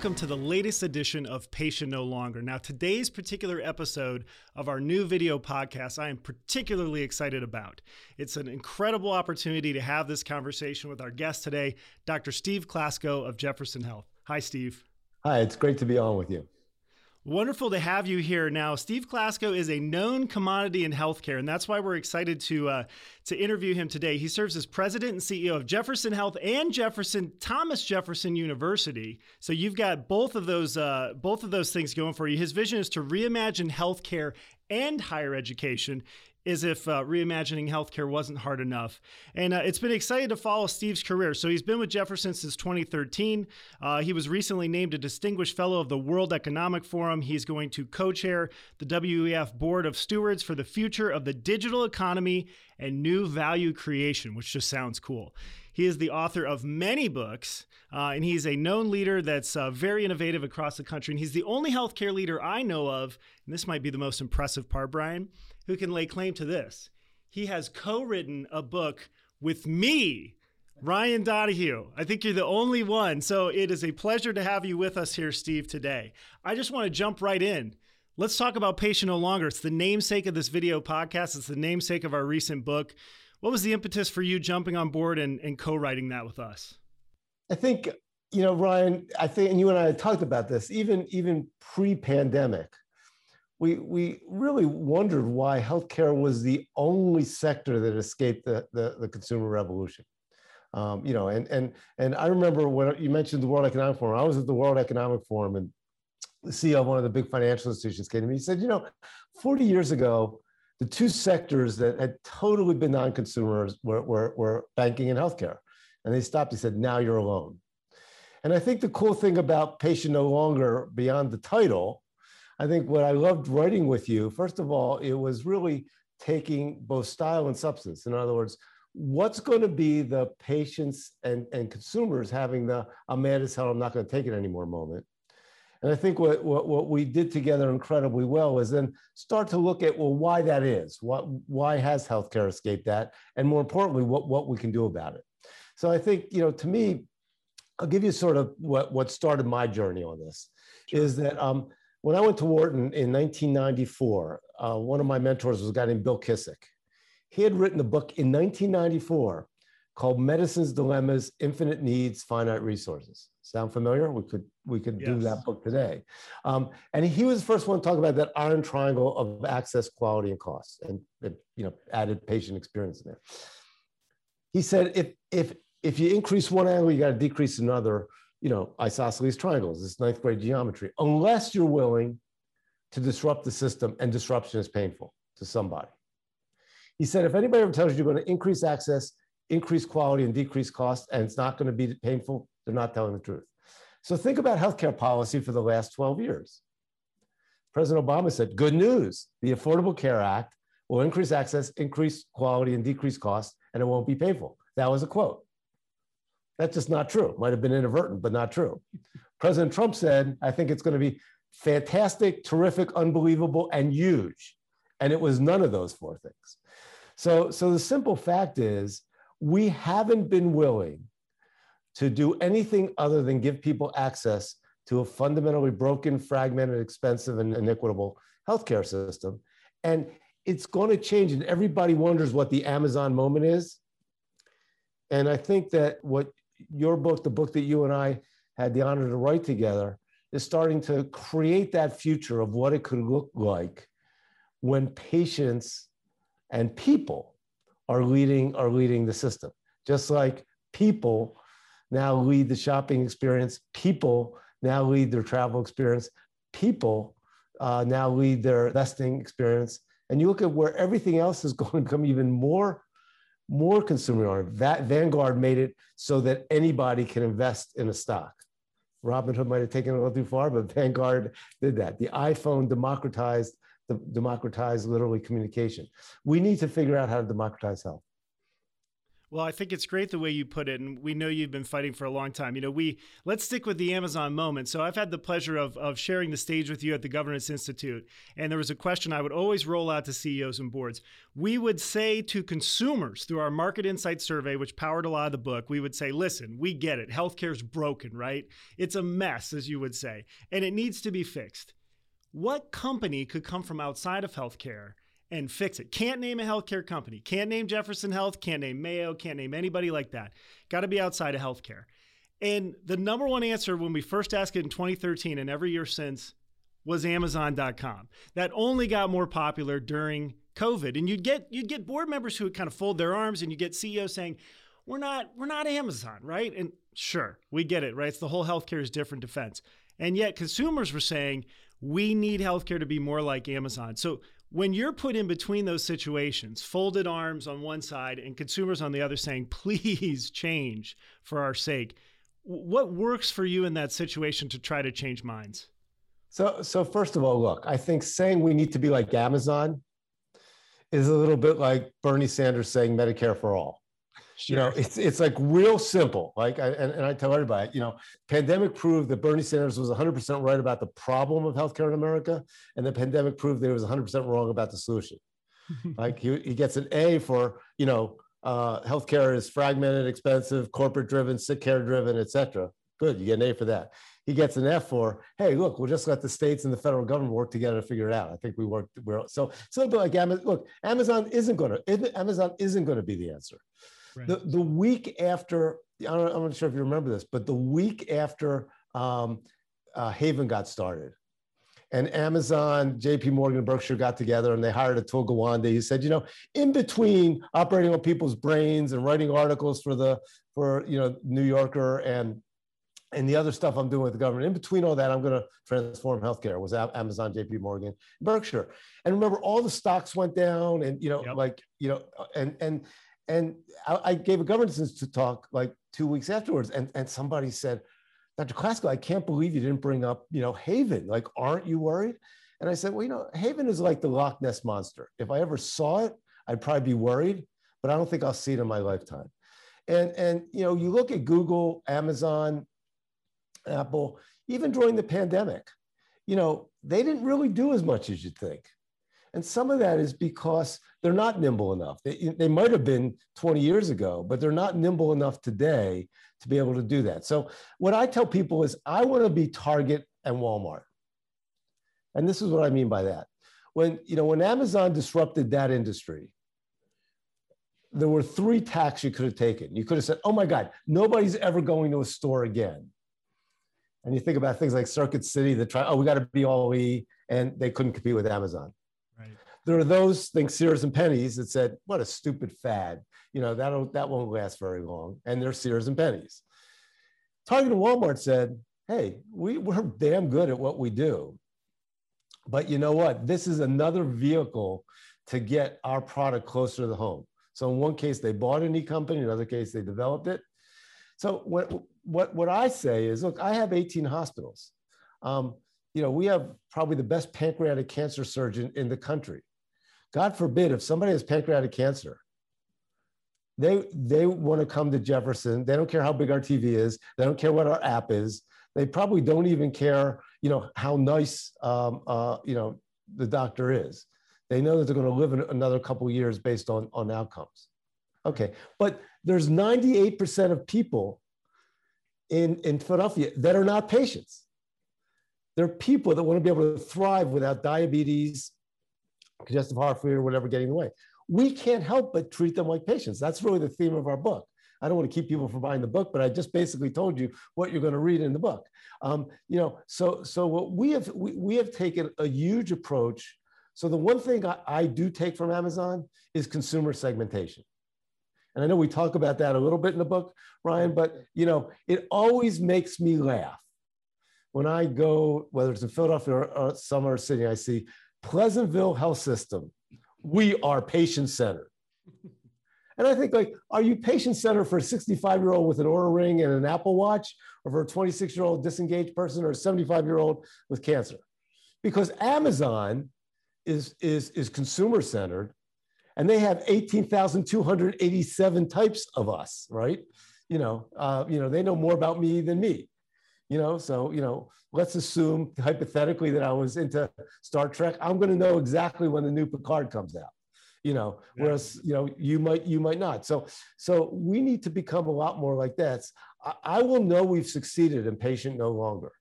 welcome to the latest edition of Patient No Longer. Now, today's particular episode of our new video podcast, I am particularly excited about. It's an incredible opportunity to have this conversation with our guest today, Dr. Steve Klasko of Jefferson Health. Hi, Steve. Hi, it's great to be on with you. Wonderful to have you here. Now, Steve Klasko is a known commodity in healthcare, and that's why we're excited to uh, to interview him today. He serves as president and CEO of Jefferson Health and Jefferson Thomas Jefferson University. So you've got both of those uh, both of those things going for you. His vision is to reimagine healthcare and higher education as if uh, reimagining healthcare wasn't hard enough. And uh, it's been exciting to follow Steve's career. So he's been with Jefferson since 2013. Uh, he was recently named a Distinguished Fellow of the World Economic Forum. He's going to co chair the WEF Board of Stewards for the Future of the Digital Economy and New Value Creation, which just sounds cool. He is the author of many books, uh, and he's a known leader that's uh, very innovative across the country. And he's the only healthcare leader I know of, and this might be the most impressive part, Brian, who can lay claim to this. He has co written a book with me, Ryan Donahue. I think you're the only one. So it is a pleasure to have you with us here, Steve, today. I just want to jump right in. Let's talk about Patient No Longer. It's the namesake of this video podcast, it's the namesake of our recent book. What was the impetus for you jumping on board and, and co writing that with us? I think, you know, Ryan, I think, and you and I talked about this, even, even pre pandemic, we, we really wondered why healthcare was the only sector that escaped the, the, the consumer revolution. Um, you know, and, and, and I remember when you mentioned the World Economic Forum, I was at the World Economic Forum and the CEO of one of the big financial institutions came to me. He said, you know, 40 years ago, the two sectors that had totally been non-consumers were, were, were banking and healthcare. And they stopped. He said, now you're alone. And I think the cool thing about Patient No Longer, beyond the title, I think what I loved writing with you, first of all, it was really taking both style and substance. In other words, what's going to be the patients and, and consumers having the I'm mad as hell, I'm not going to take it anymore moment. And I think what, what, what we did together incredibly well is then start to look at, well, why that is. What, why has healthcare escaped that? And more importantly, what, what we can do about it. So I think, you know, to me, I'll give you sort of what, what started my journey on this sure. is that um, when I went to Wharton in 1994, uh, one of my mentors was a guy named Bill Kissick. He had written a book in 1994 called Medicine's Dilemmas, Infinite Needs, Finite Resources. Sound familiar? We could we could yes. do that book today. Um, and he was the first one to talk about that iron triangle of access, quality, and cost, and you know added patient experience in there. He said if if if you increase one angle, you got to decrease another. You know, isosceles triangles. This ninth grade geometry. Unless you're willing to disrupt the system, and disruption is painful to somebody. He said, if anybody ever tells you you're going to increase access, increase quality, and decrease cost, and it's not going to be painful, they're not telling the truth. So think about healthcare policy for the last 12 years. President Obama said, good news, the Affordable Care Act will increase access, increase quality, and decrease cost, and it won't be painful. That was a quote. That's just not true. Might have been inadvertent, but not true. President Trump said, I think it's going to be fantastic, terrific, unbelievable, and huge. And it was none of those four things. So, so the simple fact is, we haven't been willing to do anything other than give people access to a fundamentally broken, fragmented, expensive, and inequitable healthcare system. And it's going to change, and everybody wonders what the Amazon moment is. And I think that what your book, the book that you and I had the honor to write together, is starting to create that future of what it could look like when patients and people are leading are leading the system. Just like people now lead the shopping experience. People now lead their travel experience. People uh, now lead their investing experience. And you look at where everything else is going to become even more, more consumer oriented. That Vanguard made it so that anybody can invest in a stock. Robinhood might have taken it a little too far, but Vanguard did that. The iPhone democratized democratized literally communication. We need to figure out how to democratize health. Well, I think it's great the way you put it, and we know you've been fighting for a long time. You know, we let's stick with the Amazon moment. So I've had the pleasure of of sharing the stage with you at the Governance Institute, and there was a question I would always roll out to CEOs and boards. We would say to consumers through our market insight survey, which powered a lot of the book, we would say, "Listen, we get it. Healthcare's broken, right? It's a mess, as you would say, and it needs to be fixed." What company could come from outside of healthcare and fix it. Can't name a healthcare company. Can't name Jefferson Health. Can't name Mayo. Can't name anybody like that. Got to be outside of healthcare. And the number one answer when we first asked it in 2013 and every year since was Amazon.com. That only got more popular during COVID. And you'd get you'd get board members who would kind of fold their arms and you get CEOs saying, We're not, we're not Amazon, right? And sure, we get it, right? It's the whole healthcare is different defense. And yet consumers were saying, we need healthcare to be more like Amazon. So when you're put in between those situations, folded arms on one side and consumers on the other saying, please change for our sake, what works for you in that situation to try to change minds? So, so first of all, look, I think saying we need to be like Amazon is a little bit like Bernie Sanders saying Medicare for all. Sure. You know, it's it's like real simple. Like, I, and, and I tell everybody, you know, pandemic proved that Bernie Sanders was 100% right about the problem of healthcare in America, and the pandemic proved that he was 100% wrong about the solution. like, he, he gets an A for, you know, uh, healthcare is fragmented, expensive, corporate driven, sick care driven, et cetera. Good, you get an A for that. He gets an F for, hey, look, we'll just let the states and the federal government work together to figure it out. I think we worked. We're, so it's a little bit like Amazon. Look, Amazon isn't going to Amazon isn't going to be the answer. The, the week after, I don't, I'm not sure if you remember this, but the week after um, uh, Haven got started, and Amazon, JP Morgan, Berkshire got together and they hired Atul Gawande. He said, you know, in between operating on people's brains and writing articles for the for you know New Yorker and and the other stuff I'm doing with the government. In between all that, I'm going to transform healthcare. Was Amazon, JP Morgan, Berkshire. And remember, all the stocks went down, and you know, yep. like you know, and and and I, I gave a governance to talk like two weeks afterwards, and, and somebody said, Dr. Klasko, I can't believe you didn't bring up, you know, Haven. Like, aren't you worried? And I said, well, you know, Haven is like the Loch Ness monster. If I ever saw it, I'd probably be worried, but I don't think I'll see it in my lifetime. And and you know, you look at Google, Amazon, Apple, even during the pandemic, you know, they didn't really do as much as you'd think. And some of that is because they're not nimble enough. They, they might have been 20 years ago, but they're not nimble enough today to be able to do that. So, what I tell people is, I want to be Target and Walmart. And this is what I mean by that. When, you know, when Amazon disrupted that industry, there were three tacks you could have taken. You could have said, oh my God, nobody's ever going to a store again. And you think about things like Circuit City that try, oh, we got to be all E, and they couldn't compete with Amazon. There are those things, Sears and Penney's, that said, "What a stupid fad! You know that'll that won't last very long." And they're Sears and Penney's. Target and Walmart said, "Hey, we, we're damn good at what we do, but you know what? This is another vehicle to get our product closer to the home." So in one case, they bought an e-company. In another case, they developed it. So what what what I say is, look, I have 18 hospitals. Um, you know, we have probably the best pancreatic cancer surgeon in the country. God forbid if somebody has pancreatic cancer, they they want to come to Jefferson. They don't care how big our TV is. They don't care what our app is. They probably don't even care, you know, how nice, um, uh, you know, the doctor is. They know that they're going to live another couple years based on on outcomes. Okay, but there's 98% of people in in Philadelphia that are not patients. They're people that want to be able to thrive without diabetes, congestive heart failure, whatever getting in the way. We can't help but treat them like patients. That's really the theme of our book. I don't want to keep people from buying the book, but I just basically told you what you're going to read in the book. Um, you know, so so what we have we, we have taken a huge approach. So the one thing I, I do take from Amazon is consumer segmentation. And I know we talk about that a little bit in the book, Ryan, but you know, it always makes me laugh when I go, whether it's in Philadelphia or, or summer city, I see Pleasantville Health System, we are patient centered. And I think, like, are you patient centered for a 65 year old with an Oura ring and an Apple Watch, or for a 26 year old disengaged person, or a 75 year old with cancer? Because Amazon is is is consumer centered, and they have 18,287 types of us, right? You know, uh, you know, they know more about me than me. You know, so you know, let's assume hypothetically that I was into Star Trek. I'm going to know exactly when the new Picard comes out. You know, whereas you know you might you might not. So so we need to become a lot more like that. I, I will know we've succeeded in patient no longer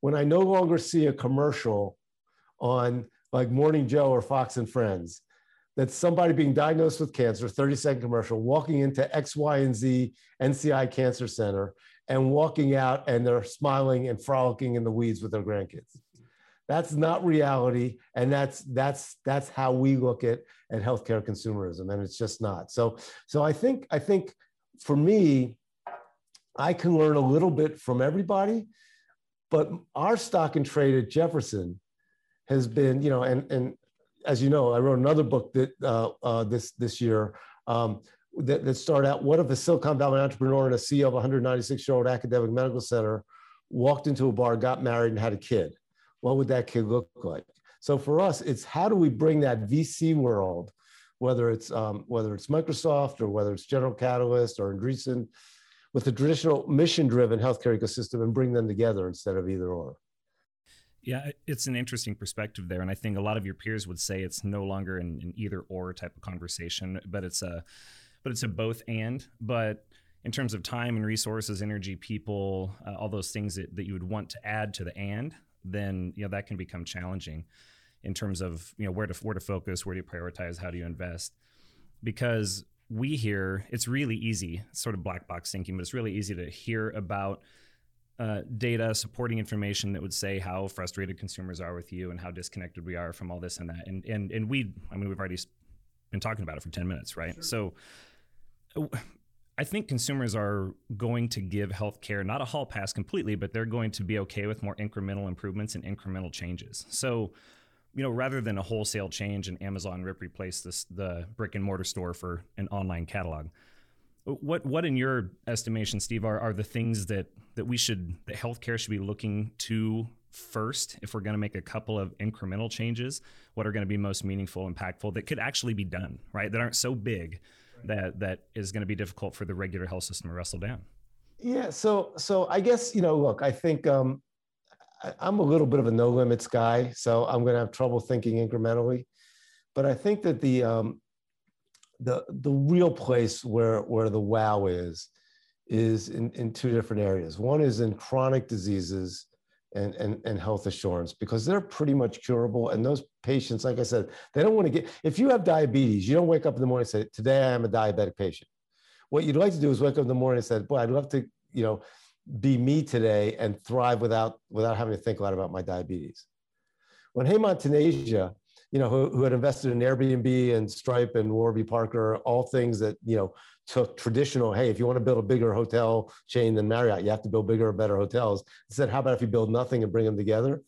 when I no longer see a commercial on like Morning Joe or Fox and Friends that somebody being diagnosed with cancer, 30 second commercial, walking into X, Y, and Z NCI Cancer Center and walking out and they're smiling and frolicking in the weeds with their grandkids. That's not reality. And that's that's that's how we look at, at healthcare consumerism. And it's just not. So so I think I think for me, I can learn a little bit from everybody, but our stock and trade at Jefferson has been, you know, and and as you know, I wrote another book that uh, uh, this this year um, that, that started out. What if a Silicon Valley entrepreneur and a CEO of a 196 year old academic medical center walked into a bar, got married, and had a kid? What would that kid look like? So for us, it's how do we bring that VC world, whether it's um, whether it's Microsoft or whether it's General Catalyst or Andreessen, with the traditional mission-driven healthcare ecosystem, and bring them together instead of either or. Yeah, it's an interesting perspective there, and I think a lot of your peers would say it's no longer an, an either or type of conversation, but it's a but it's a both and. But in terms of time and resources, energy, people, uh, all those things that, that you would want to add to the and, then you know that can become challenging in terms of you know where to where to focus, where do you prioritize, how do you invest, because we hear it's really easy, sort of black box thinking, but it's really easy to hear about uh, data supporting information that would say how frustrated consumers are with you and how disconnected we are from all this and that. And and and we, I mean, we've already been talking about it for ten minutes, right? Sure. So. I think consumers are going to give healthcare not a hall pass completely, but they're going to be okay with more incremental improvements and incremental changes. So, you know, rather than a wholesale change and Amazon rip replace this the brick and mortar store for an online catalog, what what in your estimation, Steve, are, are the things that that we should that healthcare should be looking to first if we're going to make a couple of incremental changes? What are going to be most meaningful, impactful that could actually be done, right? That aren't so big that that is going to be difficult for the regular health system to wrestle down. Yeah. So so I guess you know, look, I think um, I, I'm a little bit of a no limits guy, so I'm going to have trouble thinking incrementally. But I think that the um, the the real place where where the wow is is in, in two different areas. One is in chronic diseases and, and, and health assurance because they're pretty much curable. And those patients, like I said, they don't want to get, if you have diabetes, you don't wake up in the morning and say, today I am a diabetic patient. What you'd like to do is wake up in the morning and say, boy, I'd love to, you know, be me today and thrive without, without having to think a lot about my diabetes. When Hemant Taneja you know, who, who had invested in Airbnb and Stripe and Warby Parker, all things that, you know, took traditional, hey, if you want to build a bigger hotel chain than Marriott, you have to build bigger or better hotels. said, how about if you build nothing and bring them together?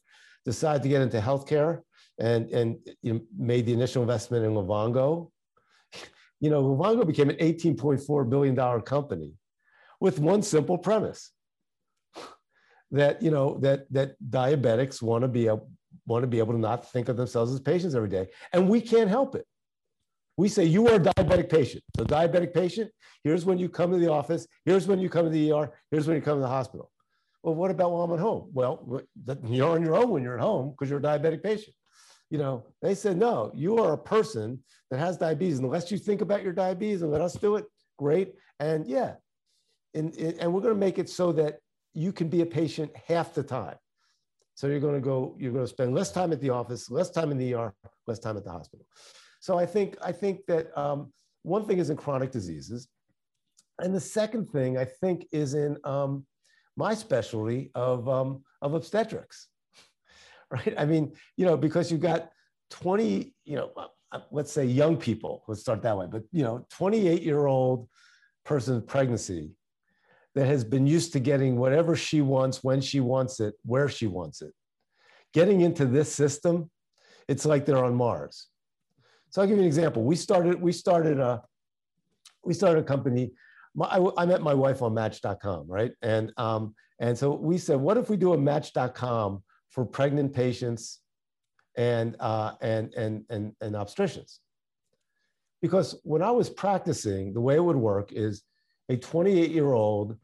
Decided to get into healthcare and, and you know, made the initial investment in Livongo. You know, Livongo became an $18.4 billion company with one simple premise that, you know, that, that diabetics want to be a, want to be able to not think of themselves as patients every day. And we can't help it. We say, you are a diabetic patient. So, diabetic patient, here's when you come to the office, here's when you come to the ER, here's when you come to the hospital. Well, what about while I'm at home? Well, you're on your own when you're at home because you're a diabetic patient. You know, they said, no, you are a person that has diabetes. Unless you think about your diabetes and let us do it, great. And yeah, and, and we're going to make it so that you can be a patient half the time. So you're going to go, you're going to spend less time at the office, less time in the ER, less time at the hospital. So I think, I think that um, one thing is in chronic diseases. And the second thing I think is in um, my specialty of, um, of obstetrics, right? I mean, you know, because you've got 20, you know, uh, let's say young people, let's start that way, but, you know, 28 year old person's pregnancy that has been used to getting whatever she wants, when she wants it, where she wants it. Getting into this system, it's like they're on Mars. So I'll give you an example. We started, we started a, we started a company. My, I, I, met my wife on Match.com, right? And um, and so we said, what if we do a Match.com for pregnant patients and uh, and and and and obstetricians? Because when I was practicing, the way it would work is a 28 year old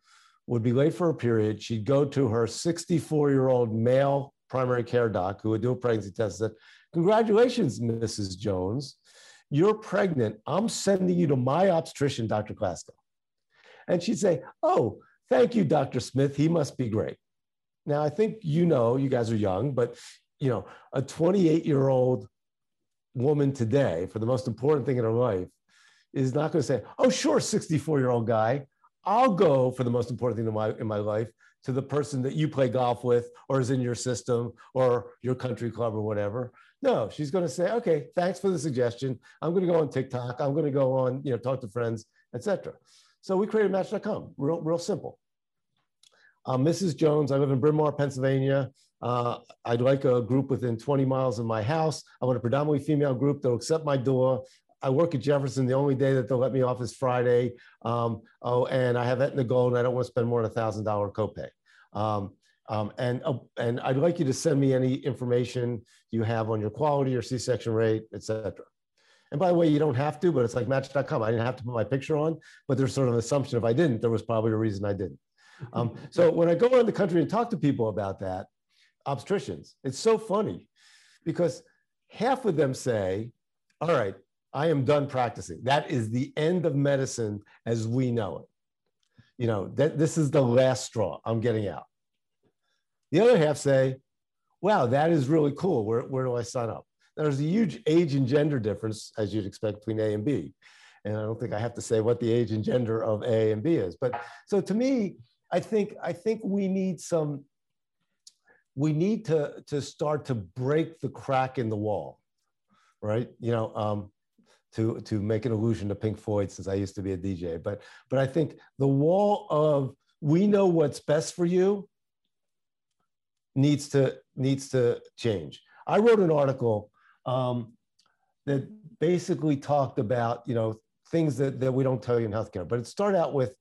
would be late for a period. She'd go to her 64 year old male primary care doc who would do a pregnancy test and said, Congratulations, Mrs. Jones. You're pregnant. I'm sending you to my obstetrician, Dr. Klasko. And she'd say, Oh, thank you, Dr. Smith. He must be great. Now, I think you know, you guys are young, but you know, a 28 year old woman today, for the most important thing in her life, is not going to say, "Oh, sure, 64 year old guy, I'll go for the most important thing in my in my life to the person that you play golf with, or is in your system, or your country club, or whatever." No, she's going to say, "Okay, thanks for the suggestion. I'm going to go on TikTok. I'm going to go on, you know, talk to friends, etc." So we created Match.com. Real, real simple. I'm Mrs. Jones. I live in Bryn Mawr, Pennsylvania. Uh, I'd like a group within 20 miles of my house. I want a predominantly female group that'll accept my door. I work at Jefferson. The only day that they'll let me off is Friday. Um, oh, and I have Aetna Gold, and I don't want to spend more than a thousand dollar copay. Um, um, and uh, and I'd like you to send me any information you have on your quality, your C-section rate, etc. And by the way, you don't have to, but it's like Match.com. I didn't have to put my picture on, but there's sort of an assumption if I didn't, there was probably a reason I didn't. Um, so when I go around the country and talk to people about that, obstetricians, it's so funny because half of them say, all right, I am done practicing. That is the end of medicine as we know it. You know, that this is the last straw. I'm getting out. The other half say, wow, that is really cool. Where, where do I sign up? Now, there's a huge age and gender difference, as you'd expect, between A and B. And I don't think I have to say what the age and gender of A and B is. But so to me, I think I think we need some. We need to to start to break the crack in the wall, right? You know, um, to to make an allusion to Pink Floyd, since I used to be a DJ. But but I think the wall of we know what's best for you needs to needs to change. I wrote an article um, that basically talked about you know things that, that we don't tell you in healthcare, but it started out with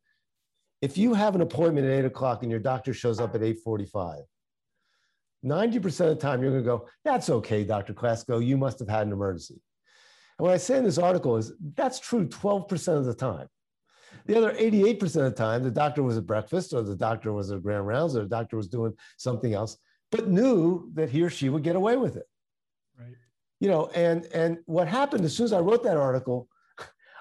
if you have an appointment at eight o'clock and your doctor shows up at 8.45 90% of the time you're going to go that's okay dr Klasko you must have had an emergency and what i say in this article is that's true 12% of the time the other 88% of the time the doctor was at breakfast or the doctor was at grand rounds or the doctor was doing something else but knew that he or she would get away with it right you know and and what happened as soon as i wrote that article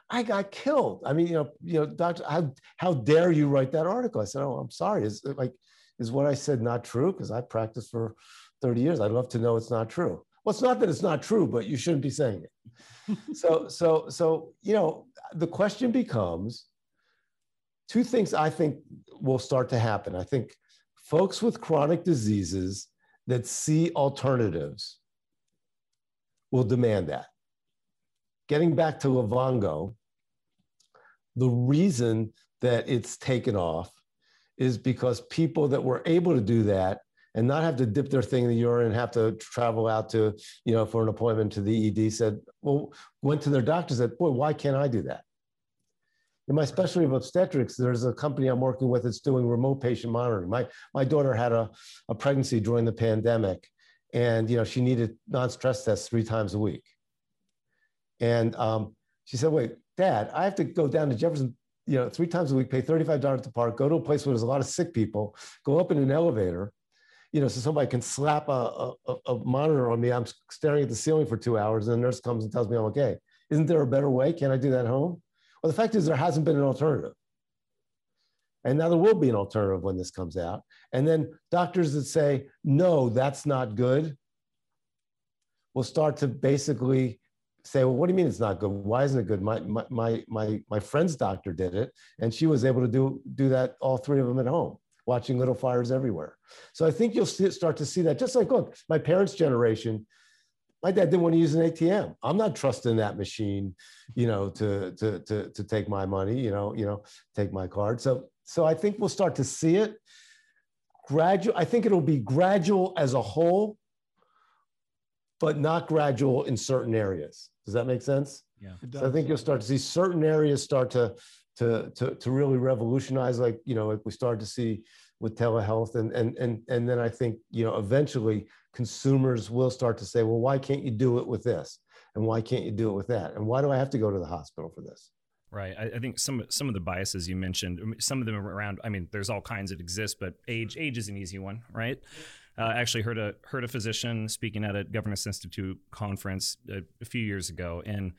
I got killed. I mean, you know, you know, doctor, how how dare you write that article? I said, oh, I'm sorry. Is like, is what I said not true? Because I practiced for 30 years. I'd love to know it's not true. Well, it's not that it's not true, but you shouldn't be saying it. so, so, so, you know, the question becomes two things I think will start to happen. I think folks with chronic diseases that see alternatives will demand that getting back to Livongo, the reason that it's taken off is because people that were able to do that and not have to dip their thing in the urine and have to travel out to, you know, for an appointment to the ED said, well, went to their doctor said, boy, why can't I do that? In my specialty of obstetrics, there's a company I'm working with that's doing remote patient monitoring. My, my daughter had a, a pregnancy during the pandemic and, you know, she needed non-stress tests three times a week. And um, she said, wait, dad, I have to go down to Jefferson, you know, three times a week, pay $35 to park, go to a place where there's a lot of sick people, go up in an elevator, you know, so somebody can slap a, a, a monitor on me. I'm staring at the ceiling for two hours and the nurse comes and tells me I'm okay. Isn't there a better way? Can I do that at home? Well, the fact is there hasn't been an alternative. And now there will be an alternative when this comes out. And then doctors that say, no, that's not good, will start to basically say, well, what do you mean it's not good? Why isn't it good? My, my, my, my, my friend's doctor did it, and she was able to do, do that, all three of them at home, watching little fires everywhere. So I think you'll see, start to see that. Just like, look, my parents' generation, my dad didn't want to use an ATM. I'm not trusting that machine, you know, to, to, to, to take my money, you know, you know, take my card. So, so I think we'll start to see it gradual. I think it'll be gradual as a whole, but not gradual in certain areas. Does that make sense? Yeah. So I think you'll start to see certain areas start to to to to really revolutionize, like you know, like we started to see with telehealth, and and and and then I think you know eventually consumers will start to say, well, why can't you do it with this? and why can't you do it with that? And why do I have to go to the hospital for this? Right. I, I, think some some of the biases you mentioned, some of them around. I mean, there's all kinds that exist, but age age is an easy one, right? Uh, I actually heard a heard a physician speaking at a Governance Institute conference a, a, few years ago, and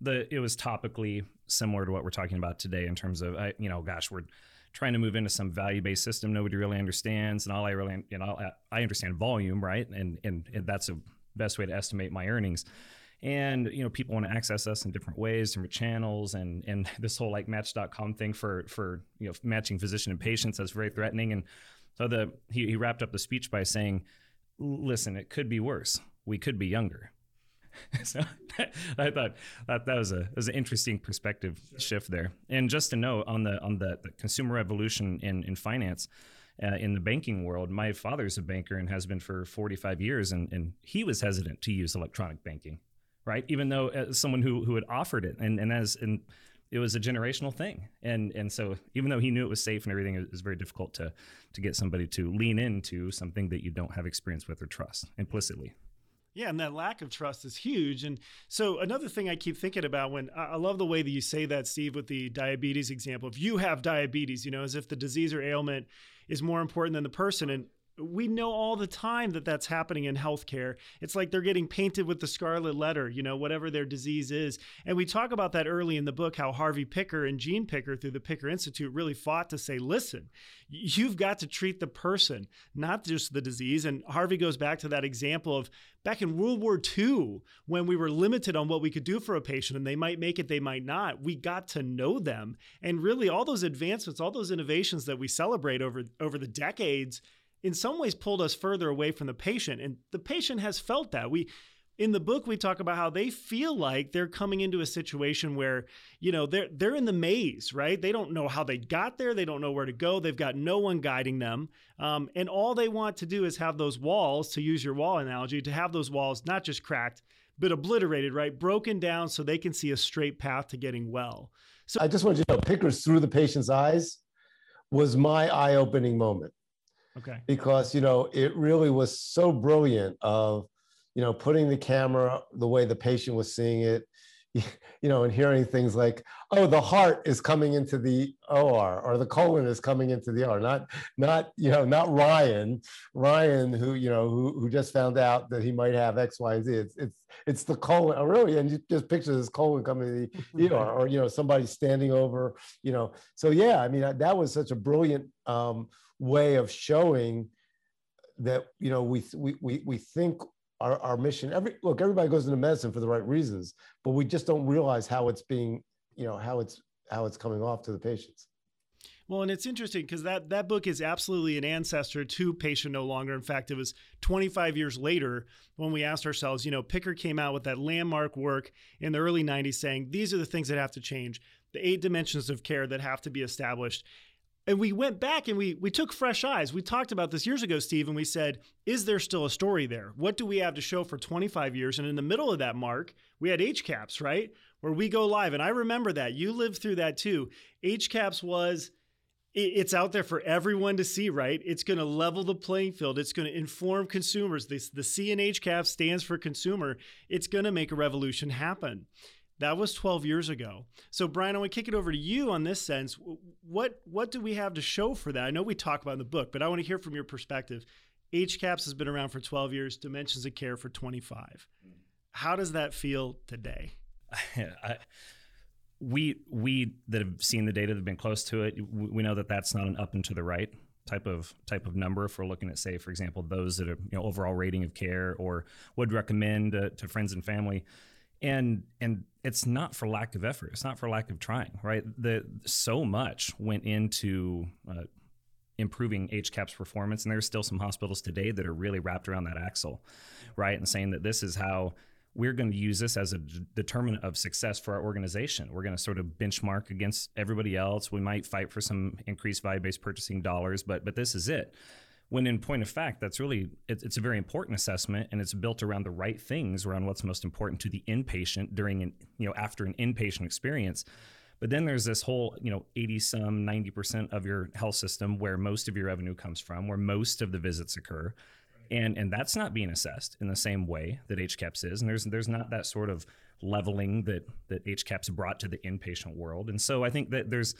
the it was topically similar to what we're talking about today in terms of, I, you know, gosh, we're trying to move into some value based system nobody really understands, and all I really, you know, I, I understand volume, right, and, and and that's the best way to estimate my earnings. And you know people want to access us in different ways different channels and and this whole like match.com thing for for you know matching physician and patients that's very threatening. And so the he, he wrapped up the speech by saying listen it could be worse. We could be younger so I thought that, that was a was an interesting perspective shift there. And just to note on the on the, the consumer revolution in in finance, uh, in the banking world, my father's a banker and has been for 45 years, and and he was hesitant to use electronic banking right? Even though uh, someone who who had offered it, and and as and it was a generational thing, and and so even though he knew it was safe and everything, it was very difficult to to get somebody to lean into something that you don't have experience with or trust implicitly. Yeah, and that lack of trust is huge. And so another thing I keep thinking about when I love the way that you say that, Steve, with the diabetes example. If you have diabetes, you know, as if the disease or ailment is more important than the person. And we know all the time that that's happening in healthcare. It's like they're getting painted with the scarlet letter, you know, whatever their disease is. And we talk about that early in the book how Harvey Picker and Jean Picker through the Picker Institute really fought to say, listen, you've got to treat the person, not just the disease. And Harvey goes back to that example of back in World War II when we were limited on what we could do for a patient and they might make it, they might not. We got to know them. And really all those advancements, all those innovations that we celebrate over over the decades in some ways pulled us further away from the patient. And the patient has felt that. We in the book we talk about how they feel like they're coming into a situation where you know they're they're in the maze right? They don't know how they got there. They don't know where to go. They've got no one guiding them. Um, and all they want to do is have those walls to use your wall analogy to have those walls not just cracked but obliterated right? Broken down so they can see a straight path to getting well. So i just want you to know Picker's through the patient's eyes was my eye-opening moment Okay. Because, you know, it really was so brilliant of, you know, putting the camera the way the patient was seeing it, you know, and hearing things like, oh, the heart is coming into the OR or the colon is coming into the OR, not, not, you know, not Ryan, Ryan, who, you know, who, who just found out that he might have X, Y, and Z. It's, it's, it's the colon, oh, really, and you just picture this colon coming to the ER or, you know, somebody standing over, you know. So, yeah, I mean, that was such a brilliant um, way of showing that, you know, we, we, we, we think our, our mission every look everybody goes into medicine for the right reasons but we just don't realize how it's being you know how it's how it's coming off to the patients well, and it's interesting because that that book is absolutely an ancestor to Patient No Longer. In fact, it was 25 years later when we asked ourselves, you know, Picker came out with that landmark work in the early 90s saying these are the things that have to change, the eight dimensions of care that have to be established and we went back and we we took fresh eyes. We talked about this years ago, Steve, and we said, is there still a story there? What do we have to show for 25 years? And in the middle of that mark, we had HCAHPS, right? Where we go live. And I remember that. You lived through that too. HCAHPS was it's out there for everyone to see, right? It's going to level the playing field. It's going to inform consumers. This the C and HCAHPS stands for consumer. It's going to make a revolution happen. That was 12 years ago. So, Brian, I want to kick it over to you on this sense. What what do we have to show for that? I know we talk about in the book, but I want to hear from your perspective. HCAHPS has been around for 12 years, Dimensions of Care for 25. How does that feel today? I, we we that have seen the data that have been close to it, we know that that's not an up and to the right type of type of number. If we're looking at, say, for example, those that are you know overall rating of care or would recommend uh, to friends and family and and it's not for lack of effort it's not for lack of trying right the so much went into uh, improving HCAHPS performance and there's still some hospitals today that are really wrapped around that axle right and saying that this is how we're going to use this as a determinant of success for our organization. We're going to sort of benchmark against everybody else. We might fight for some increased value-based purchasing dollars, but but this is it when in point of fact that's really it, it's a very important assessment and it's built around the right things around what's most important to the inpatient during an you know after an inpatient experience. But then there's this whole you know 80 some 90% of your health system where most of your revenue comes from where most of the visits occur. And and that's not being assessed in the same way that HCAHPS is, and there's there's not that sort of leveling that that HCAHPS brought to the inpatient world, and so I think that there's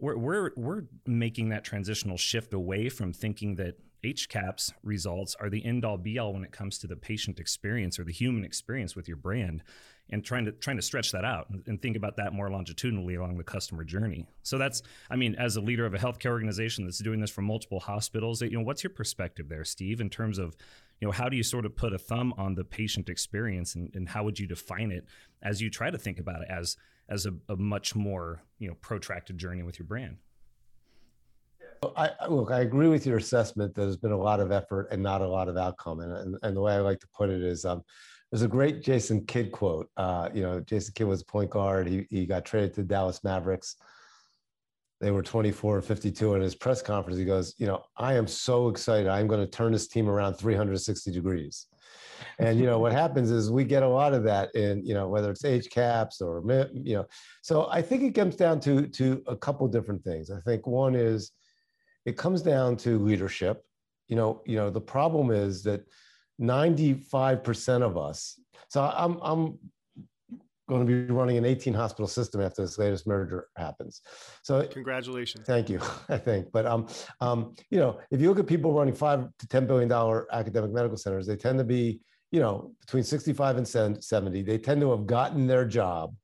we're we're we're making that transitional shift away from thinking that HCAHPS results are the end all be all when it comes to the patient experience or the human experience with your brand and trying to trying to stretch that out and think about that more longitudinally along the customer journey. So that's I mean as a leader of a healthcare organization that's doing this for multiple hospitals, you know what's your perspective there Steve in terms of you know how do you sort of put a thumb on the patient experience and, and how would you define it as you try to think about it as as a, a much more you know protracted journey with your brand? I, look, I agree with your assessment. There's been a lot of effort and not a lot of outcome. And, and, and the way I like to put it is um, there's a great Jason Kidd quote. Uh, you know, Jason Kidd was a point guard. He, he got traded to Dallas Mavericks. They were 24 and 52. In his press conference, he goes, You know, I am so excited. I'm going to turn this team around 360 degrees. And, you know, what happens is we get a lot of that in, you know, whether it's HCAHPS or, you know, so I think it comes down to, to a couple different things. I think one is it comes down to leadership. You know, you know, the problem is that 95% of us, so I'm, I'm going to be running an 18 hospital system after this latest merger happens. So congratulations. Thank you. I think, but um, um, you know, if you look at people running five to 10 billion dollar academic medical centers, they tend to be, you know, between 65 and 70. They tend to have gotten their job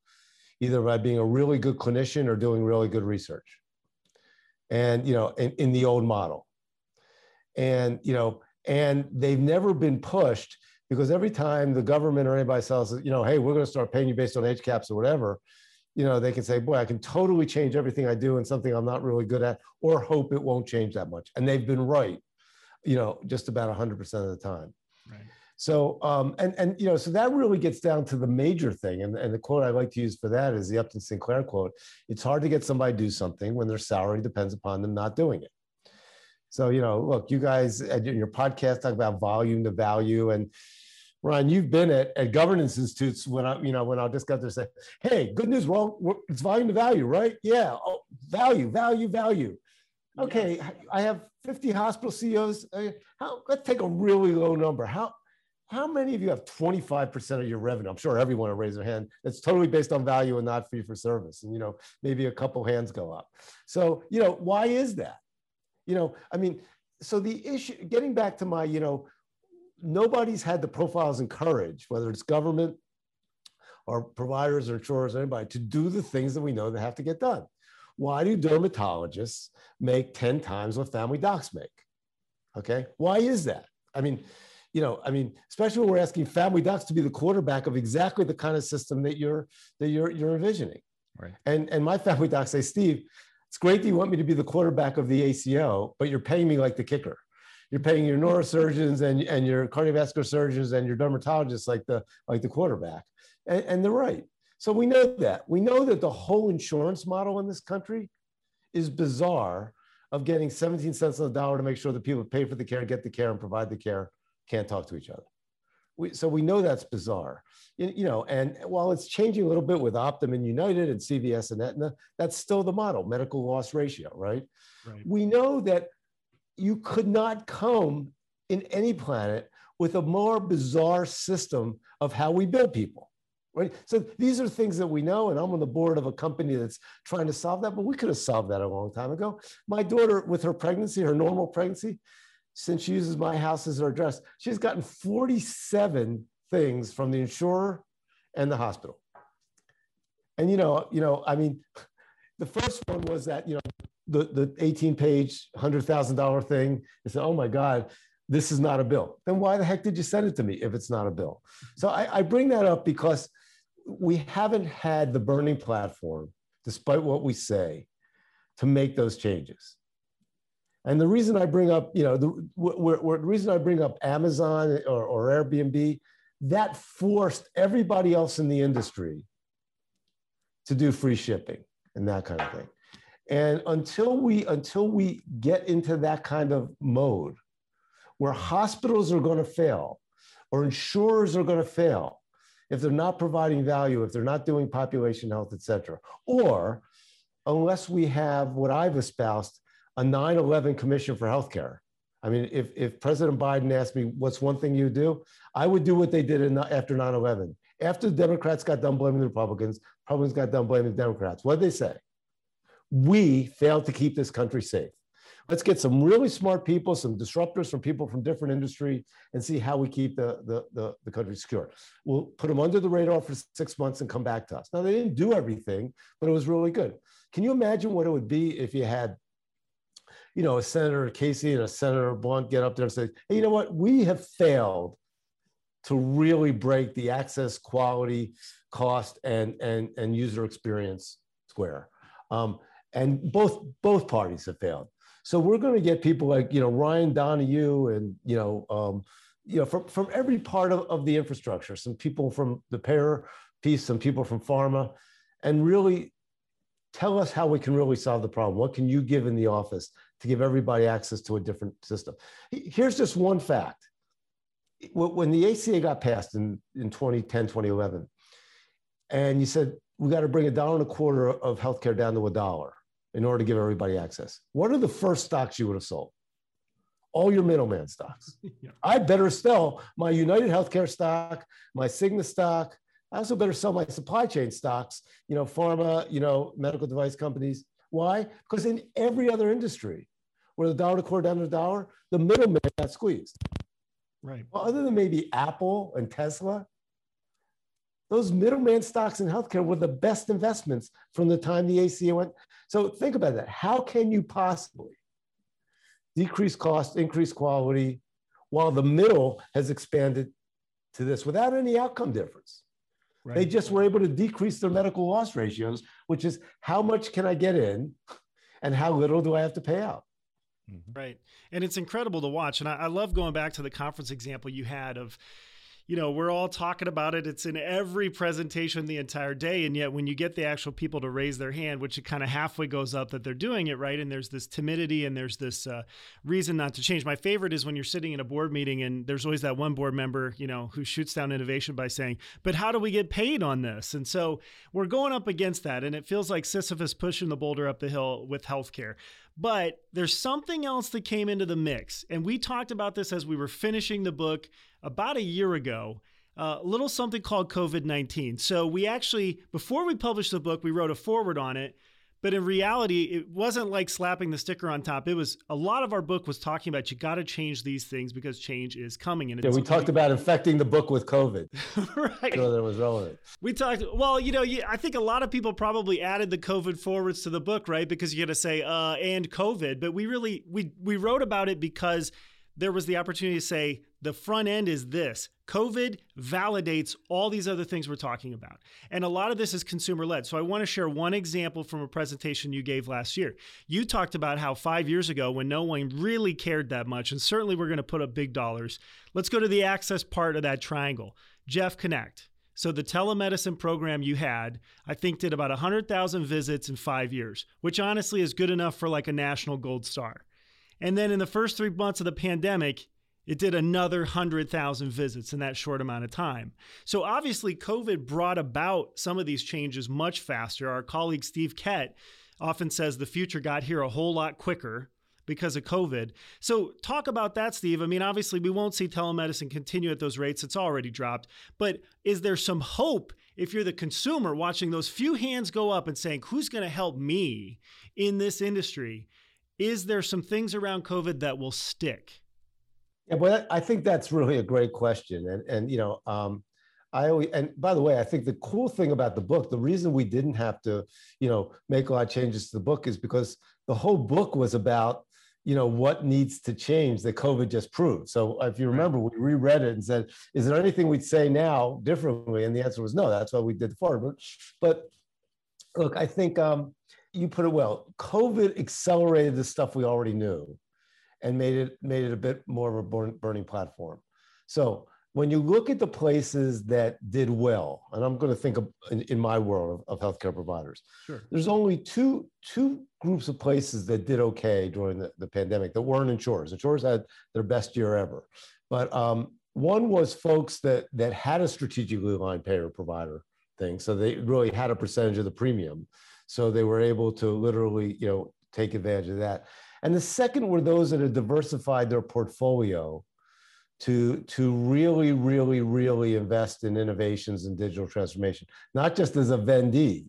either by being a really good clinician or doing really good research. And you know, in, in the old model. And you know, and they've never been pushed because every time the government or anybody says, you know, hey, we're going to start paying you based on HCAHPS or whatever, you know, they can say, boy, I can totally change everything I do in something I'm not really good at, or hope it won't change that much. And they've been right, you know, just about 100% of the time. So, um, and, and, you know, so that really gets down to the major thing. And, and the quote I like to use for that is the Upton Sinclair quote It's hard to get somebody to do something when their salary depends upon them not doing it. So, you know, look, you guys in your podcast talk about volume to value. And Ron, you've been at, at governance institutes when I, you know, when I'll just got there say, hey, good news, well, it's volume to value, right? Yeah. Oh, value, value, value. Okay, I have 50 hospital CEOs. Uh, how, let's take a really low number. How, how many of you have 25% of your revenue? I'm sure everyone will raise their hand. It's totally based on value and not fee for service. And, you know, maybe a couple hands go up. So, you know, why is that? You know, I mean, so the issue, getting back to my, you know, nobody's had the profiles and courage, whether it's government or providers or insurers or anybody, to do the things that we know they have to get done. Why do dermatologists make 10 times what family docs make? Okay. Why is that? I mean, you know, I mean, especially when we're asking family docs to be the quarterback of exactly the kind of system that you're that you're you're envisioning. Right. And and my family docs say, Steve, it's great that you want me to be the quarterback of the ACO, but you're paying me like the kicker. You're paying your neurosurgeons and, and your cardiovascular surgeons and your dermatologists like the like the quarterback. And, and they're right. So we know that. We know that the whole insurance model in this country is bizarre of getting 17 cents on the dollar to make sure that people pay for the care, get the care, and provide the care can't talk to each other. We, so we know that's bizarre, you, you, know, and while it's changing a little bit with Optum and United and CVS and Aetna, that's still the model, medical loss ratio, right? right? We know that you could not come in any planet with a more bizarre system of how we bill people. Right. So these are things that we know, and I'm on the board of a company that's trying to solve that, but we could have solved that a long time ago. My daughter, with her pregnancy, her normal pregnancy, since she uses my house as her address, she's gotten 47 things from the insurer and the hospital. And you know, you know, I mean, the first one was that you know the the 18 page hundred thousand dollar thing. They said, "Oh my God, this is not a bill." Then why the heck did you send it to me if it's not a bill? So I, I bring that up because we haven't had the burning platform, despite what we say, to make those changes. And the reason I bring up, you know, the, w- w- the reason I bring up Amazon or, or Airbnb, that forced everybody else in the industry to do free shipping and that kind of thing. And until we until we get into that kind of mode, where hospitals are going to fail, or insurers are going to fail, if they're not providing value, if they're not doing population health, et cetera, or unless we have what I've espoused a 9 11 commission for healthcare. I mean, if, if President Biden asked me, what's one thing you do? I would do what they did in, after 9 11. After the Democrats got done blaming the Republicans, Republicans got done blaming the Democrats. What did they say? We failed to keep this country safe. Let's get some really smart people, some disruptors from people from different industry, and see how we keep the, the, the, the country secure. We'll put them under the radar for six months and come back to us. Now, they didn't do everything, but it was really good. Can you imagine what it would be if you had you know, a Senator Casey and a Senator Blunt get up there and say, hey, you know what? We have failed to really break the access, quality, cost, and and and user experience square. Um, and both both parties have failed. So we're going to get people like you know Ryan Donohue and you know um, you know from from every part of, of the infrastructure. Some people from the payer piece, some people from pharma, and really tell us how we can really solve the problem. What can you give in the office to give everybody access to a different system? Here's just one fact. When the ACA got passed in, in 2010, 2011, and you said, we got to bring a dollar and a quarter of healthcare down to a dollar in order to give everybody access. What are the first stocks you would have sold? All your middleman stocks. yeah. I better sell my United Healthcare stock, my Cigna stock, I also better sell my supply chain stocks, you know, pharma, you know, medical device companies. Why? Because in every other industry where the dollar to quarter down to the dollar, the middleman got squeezed. Right. Well, other than maybe Apple and Tesla, those middleman stocks in healthcare were the best investments from the time the ACA went. So think about that. How can you possibly decrease cost, increase quality, while the middle has expanded to this without any outcome difference? Right. They just were able to decrease their medical loss ratios, which is how much can I get in and how little do I have to pay out? Mm-hmm. Right. And it's incredible to watch. And I, I love going back to the conference example you had of, you know, we're all talking about it. It's in every presentation the entire day. And yet, when you get the actual people to raise their hand, which it kind of halfway goes up that they're doing it right, and there's this timidity and there's this uh, reason not to change. My favorite is when you're sitting in a board meeting and there's always that one board member, you know, who shoots down innovation by saying, But how do we get paid on this? And so we're going up against that. And it feels like Sisyphus pushing the boulder up the hill with healthcare. But there's something else that came into the mix. And we talked about this as we were finishing the book about a year ago. Uh, a little something called COVID 19. So, we actually, before we published the book, we wrote a forward on it but in reality, it wasn't like slapping the sticker on top. It was a lot of our book was talking about you got to change these things because change is coming. And yeah, we talked about infecting the book with COVID. right. So that was relevant. We talked, well, you know, I think a lot of people probably added the COVID forwards to the book, right? Because you got to say, uh, and COVID. But we really, we, we wrote about it because there was the opportunity to say the front end is this COVID validates all these other things we're talking about. And a lot of this is consumer led. So I want to share one example from a presentation you gave last year. You talked about how five years ago, when no one really cared that much, and certainly we're going to put up big dollars, let's go to the access part of that triangle. Jeff Connect. So the telemedicine program you had, I think, did about 100,000 visits in five years, which honestly is good enough for like a national gold star. And then in the first three months of the pandemic, it did another 100,000 visits in that short amount of time. So obviously, COVID brought about some of these changes much faster. Our colleague Steve Kett often says the future got here a whole lot quicker because of COVID. So, talk about that, Steve. I mean, obviously, we won't see telemedicine continue at those rates. It's already dropped. But is there some hope if you're the consumer watching those few hands go up and saying, who's going to help me in this industry? Is there some things around COVID that will stick? Yeah, but I think that's really a great question, and and you know, um, I always and by the way, I think the cool thing about the book, the reason we didn't have to, you know, make a lot of changes to the book is because the whole book was about, you know, what needs to change that COVID just proved. So if you remember, we reread it and said, is there anything we'd say now differently? And the answer was no. That's why we did the forward. But, but look, I think um, you put it well. COVID accelerated the stuff we already knew and made it made it a bit more of a burn, burning platform. So when you look at the places that did well, and I'm going to think of in, in my world of, of, healthcare providers, sure. there's only two two groups of places that did okay during the, the pandemic that weren't insurers. Insurers had their best year ever, but um, one was folks that that had a strategically aligned payer provider thing, so they really had a percentage of the premium, so they were able to literally you know take advantage of that. And the second were those that had diversified their portfolio to, to really, really, really invest in innovations and digital transformation, not just as a vendee,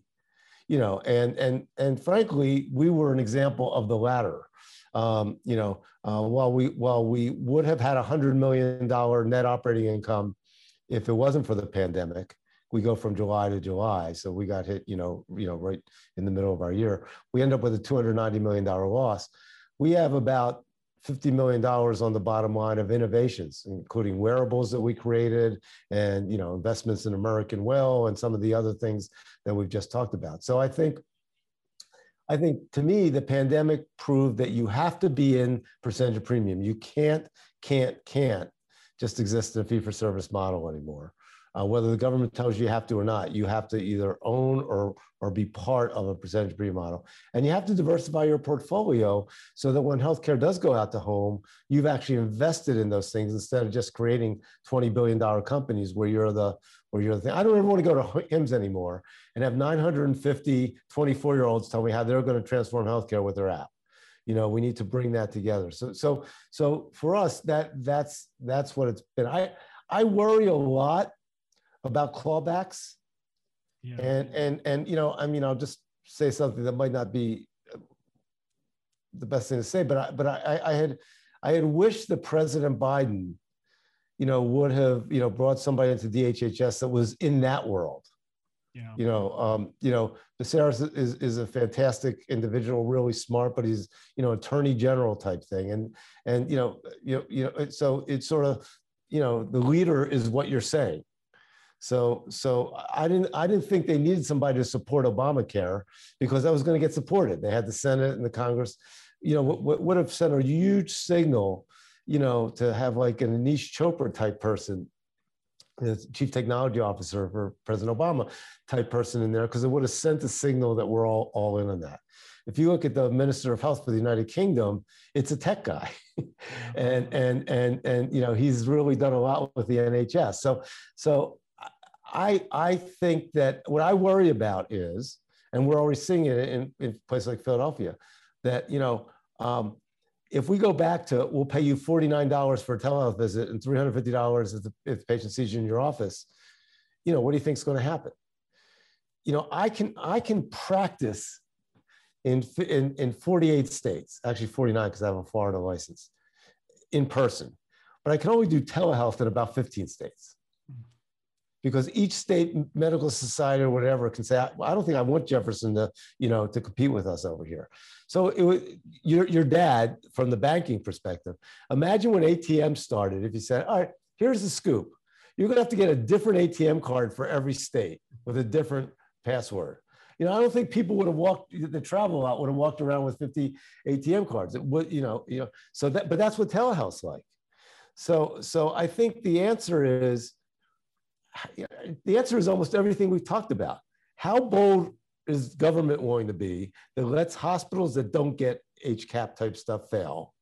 you know, and, and, and frankly, we were an example of the latter. Um, you know, uh, while we while we would have had a hundred million dollar net operating income if it wasn't for the pandemic, we go from July to July, so we got hit, you know, you know, right in the middle of our year. We end up with a two hundred ninety million dollar loss. We have about $50 million on the bottom line of innovations, including wearables that we created and, you know, investments in American Well and some of the other things that we've just talked about. So I think, I think to me, the pandemic proved that you have to be in percentage of premium. You can't, can't, can't just exist in a fee for service model anymore uh, whether the government tells you you have to or not. You have to either own or or be part of a percentage premium model, and you have to diversify your portfolio so that when healthcare does go out to home, you've actually invested in those things instead of just creating twenty billion dollar companies where you're the where you're the thing. I don't ever want to go to HIMSS anymore and have 950 24 year olds tell me how they're going to transform healthcare with their app you know we need to bring that together so so so for us that that's that's what it's been i i worry a lot about clawbacks. Yeah. And and and you know, I mean, I'll just say something that might not be the best thing to say, but I but I, I had I had wished that President Biden, you know, would have you know brought somebody into DHHS that was in that world. Yeah. You know, um, you know, Becerra is is a fantastic individual, really smart, but he's you know attorney general type thing, and and you know you know you know so it's sort of you know the leader is what you're saying so, so I didn't, I didn't think they needed somebody to support Obamacare because that was going to get supported. They had the Senate and the Congress, you know, would, would have sent a huge signal, you know, to have like an Aneesh Chopra type person, the chief technology officer for President Obama type person in there, because it would have sent a signal that we're all, all in on that. If you look at the Minister of Health for the United Kingdom, it's a tech guy. and and and and you know he's really done a lot with the NHS. So so I, I think that what I worry about is, and we're already seeing it in, in places like Philadelphia, that, you know, um, if we go back to, we'll pay you $49 for a telehealth visit and $350 if the, if the patient sees you in your office, you know, what do you think is going to happen? You know, I can, I can practice in, in, in 48 states, actually 49 because I have a Florida license, in person, but I can only do telehealth in about 15 states because each state medical society or whatever can say, I, don't think I want Jefferson to, you know, to compete with us over here. So it, your, your dad, from the banking perspective, imagine when ATM started, if you said, all right, here's the scoop. You're gonna have to get a different ATM card for every state with a different password. You know, I don't think people would have walked the travel out would have walked around with 50 ATM cards. It would, you know, you know, so that, but that's what telehealth's like. So, so I think the answer is the answer is almost everything we've talked about. How bold is government willing to be that lets hospitals that don't get HCAHPS type stuff fail?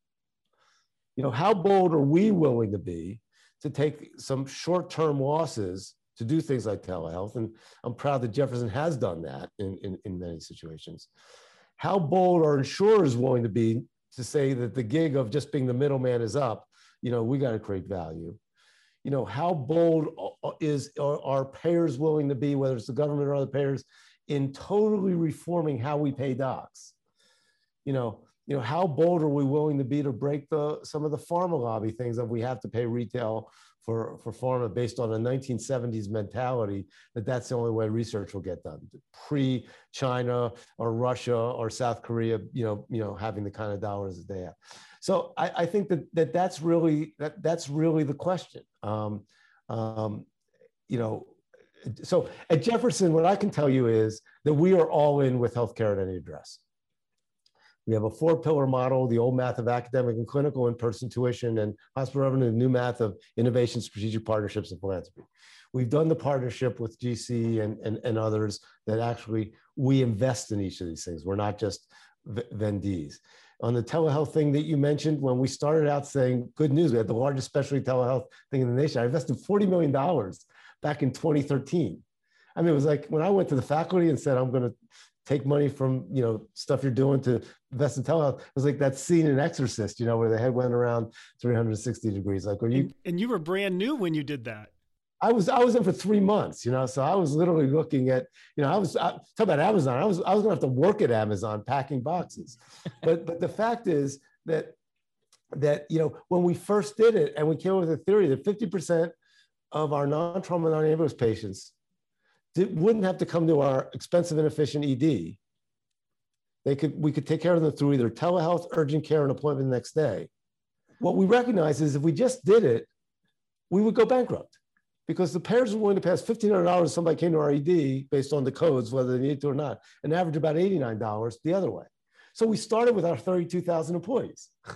You know, how bold are we willing to be to take some short-term losses to do things like telehealth? And I'm proud that Jefferson has done that in, in, in many situations. How bold are insurers willing to be to say that the gig of just being the middleman is up? You know, we got to create value you know, how bold is are payers willing to be, whether it's the government or other payers, in totally reforming how we pay docs? You know, you know, how bold are we willing to be to break the some of the pharma lobby things that we have to pay retail for for pharma based on a 1970s mentality that that's the only way research will get done pre China or Russia or South Korea, you know, you know, having the kind of dollars that they have. So I, I think that, that that's really that that's really the question. Um, um, you know, so at Jefferson, what I can tell you is that we are all in with healthcare at any address. We have a four pillar model, the old math of academic and clinical in-person tuition and hospital revenue, the new math of innovation, strategic partnerships, and philanthropy. We've done the partnership with GC and, and, and others that actually we invest in each of these things. We're not just vendees on the telehealth thing that you mentioned, when we started out saying, good news, we had the largest specialty telehealth thing in the nation. I invested $40 million back in 2013. I mean, it was like when I went to the faculty and said, I'm going to take money from you know stuff you're doing to invest in telehealth. It was like that scene in Exorcist, you know, where the head went around 360 degrees. Like, are you? And, and you were brand new when you did that. I was I was in for three months, you know, so I was literally looking at, you know, I was I, talk about Amazon. I was I was gonna have to work at Amazon packing boxes, but but the fact is that that you know when we first did it and we came up with a theory that 50 percent of our non-trauma non-ambulance patients wouldn't have to come to our expensive inefficient ED. They could we could take care of them through either telehealth, urgent care, and appointment the next day. What we recognize is if we just did it, we would go bankrupt because the payers were willing to pass $1,500 if somebody came to our ED based on the codes, whether they needed to or not, and average about $89 the other way. So we started with our 32,000 employees.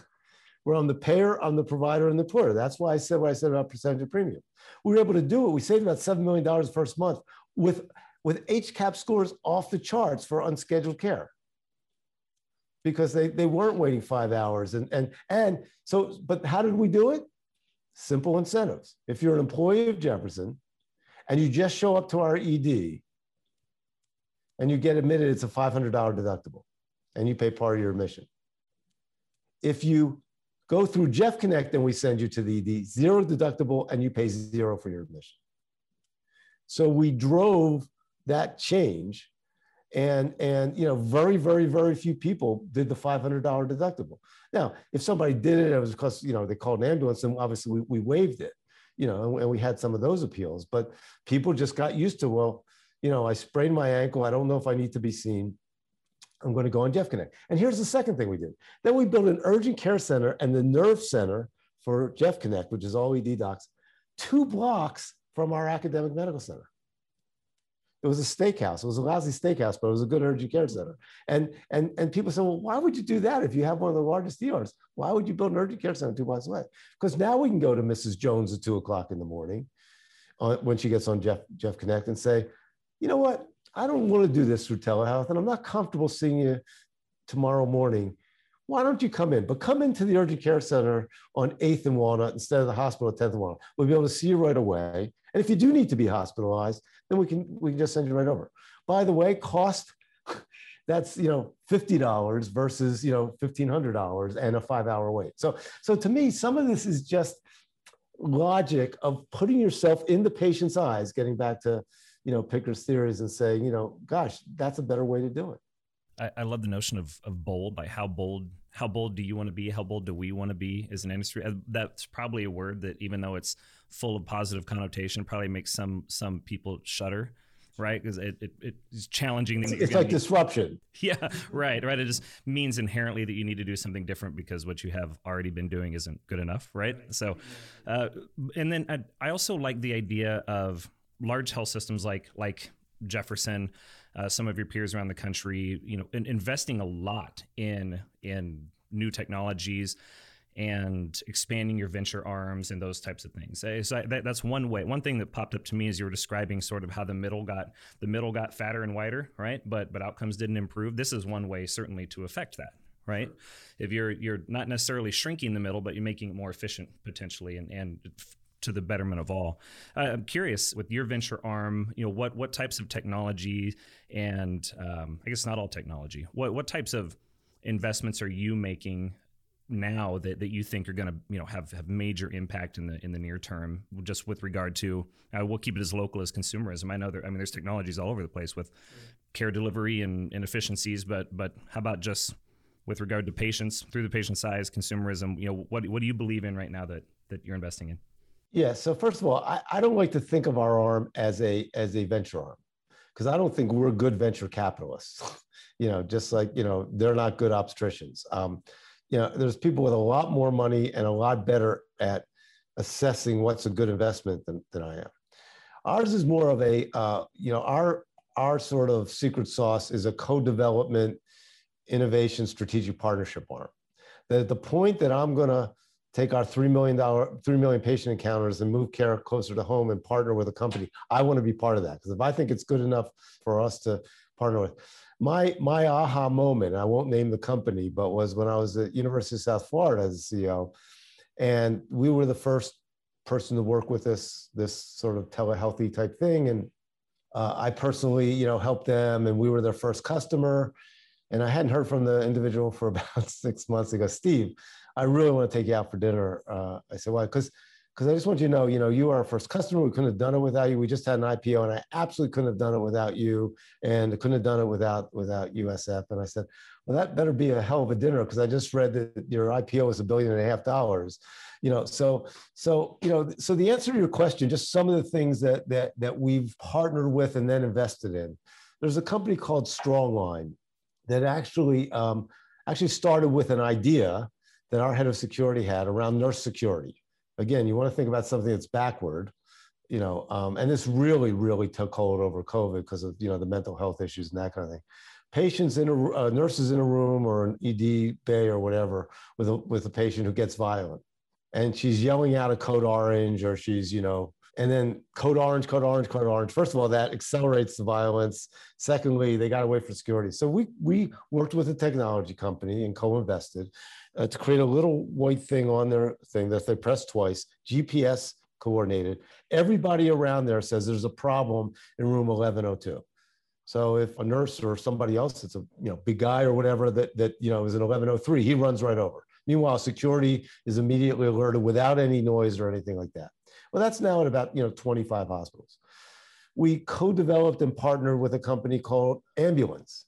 We're on the payer, on the provider, and the employer. That's why I said what I said about percentage of premium. We were able to do it. We saved about $7 million the first month with, with HCAHPS scores off the charts for unscheduled care because they, they weren't waiting five hours. And, and, and so, but how did we do it? simple incentives. If you're an employee of Jefferson and you just show up to our ED and you get admitted, it's a $500 deductible and you pay part of your admission. If you go through Jeff Connect and we send you to the ED, zero deductible and you pay zero for your admission. So we drove that change and and you know very very very few people did the $500 deductible. Now if somebody did it it was because you know they called an ambulance and obviously we, we waived it you know and, we had some of those appeals but people just got used to well you know i sprained my ankle. I don't know if i need to be seen. I'm going to go on jeff connect. And here's the second thing we did. Then we built an urgent care center and the nerve center for jeff connect which is all ed docs two blocks from our academic medical center it was a steakhouse. It was a lousy steakhouse, but it was a good urgent care center. And and and people said, well, why would you do that if you have one of the largest ERs? Why would you build an urgent care center two miles away? Because now we can go to Mrs. Jones at two o'clock in the morning, uh, when she gets on Jeff Jeff Connect, and say, you know what? I don't want to do this through telehealth, and I'm not comfortable seeing you tomorrow morning. Why don't you come in? But come into the urgent care center on 8th and Walnut instead of the hospital at 10th and Walnut. We'll be able to see you right away. And if you do need to be hospitalized, then we can we can just send you right over. By the way, cost that's you know fifty dollars versus you know fifteen hundred dollars and a five hour wait. So so to me, some of this is just logic of putting yourself in the patient's eyes. Getting back to you know Picker's theories and saying you know gosh that's a better way to do it. I, I love the notion of of bold. Like how bold how bold do you want to be? How bold do we want to be as an industry? Uh, that's probably a word that even though it's full of positive connotation, probably makes some some people shudder right? Because it, it, it's challenging. It's, it's like disruption. Yeah, right, right. It just means inherently that you need to do something different because what you have already been doing isn't good enough, right? So, uh, and then I, I, also like the idea of large health systems like like Jefferson, uh, some of your peers around the country, you know, in, investing a lot in in new technologies and expanding your venture arms and those types of things. So that, that's one way. One thing that popped up to me as you were describing sort of how the middle got the middle got fatter and wider, right? But but outcomes didn't improve. This is one way certainly to affect that, right? Sure. If you're you're not necessarily shrinking the middle, but you're making it more efficient potentially and and to the betterment of all. Uh, I'm curious with your venture arm, you know, what what types of technology and um, I guess not all technology. What what types of investments are you making now that, that you think are going to you know have, have major impact in the in the near term just with regard to uh, we'll keep it as local as consumerism i know there i mean there's technologies all over the place with care delivery and, and efficiencies but but how about just with regard to patients through the patient size consumerism you know what, what do you believe in right now that that you're investing in yeah. So first of all, I, I don't like to think of our arm as a as a venture arm because I don't think we're good venture capitalists. you know, just like you know, they're not good obstetricians. Um, you know, there's people with a lot more money and a lot better at assessing what's a good investment than, than I am. Ours is more of a, uh, you know, our our sort of secret sauce is a co-development, innovation, strategic partnership arm. That at the point that I'm going to take our $3 million, 3 million patient encounters and move care closer to home and partner with a company. I want to be part of that because if I think it's good enough for us to partner with, my my aha moment, I won't name the company, but was when I was at University of South Florida as a CEO, and we were the first person to work with this this sort of telehealthy type thing, and uh, I personally, you know, helped them, and we were their first customer. And I hadn't heard from the individual for about six months. ago, Steve, I really want to take you out for dinner. Uh, I said, why? Because because I just want you to know, you know, you are our first customer. We couldn't have done it without you. We just had an IPO, and I absolutely couldn't have done it without you, and couldn't have done it without without USF. And I said, well, that better be a hell of a dinner because I just read that your IPO was a billion and a half dollars. You know, so so you know, so the answer to your question, just some of the things that that that we've partnered with and then invested in. There's a company called Strongline that actually um, actually started with an idea that our head of security had around nurse security again, you want to think about something that's backward, you know, um, and this really, really took hold over COVID because of, you know, the mental health issues and that kind of thing. Patients in a, uh, nurses in a room or an ED bay or whatever with a, with a patient who gets violent and she's yelling out a code orange or she's, you know, and then code orange, code orange, code orange. First of all, that accelerates the violence. Secondly, they got away from security. So we we worked with a technology company and co-invested uh, to create a little white thing on their thing that they press twice, GPS coordinated, everybody around there says there's a problem in room 1102. So if a nurse or somebody else, it's a you know big guy or whatever that that you know is in 1103, he runs right over. Meanwhile, security is immediately alerted without any noise or anything like that. Well, that's now at about you know 25 hospitals. We co-developed and partnered with a company called Ambulnz,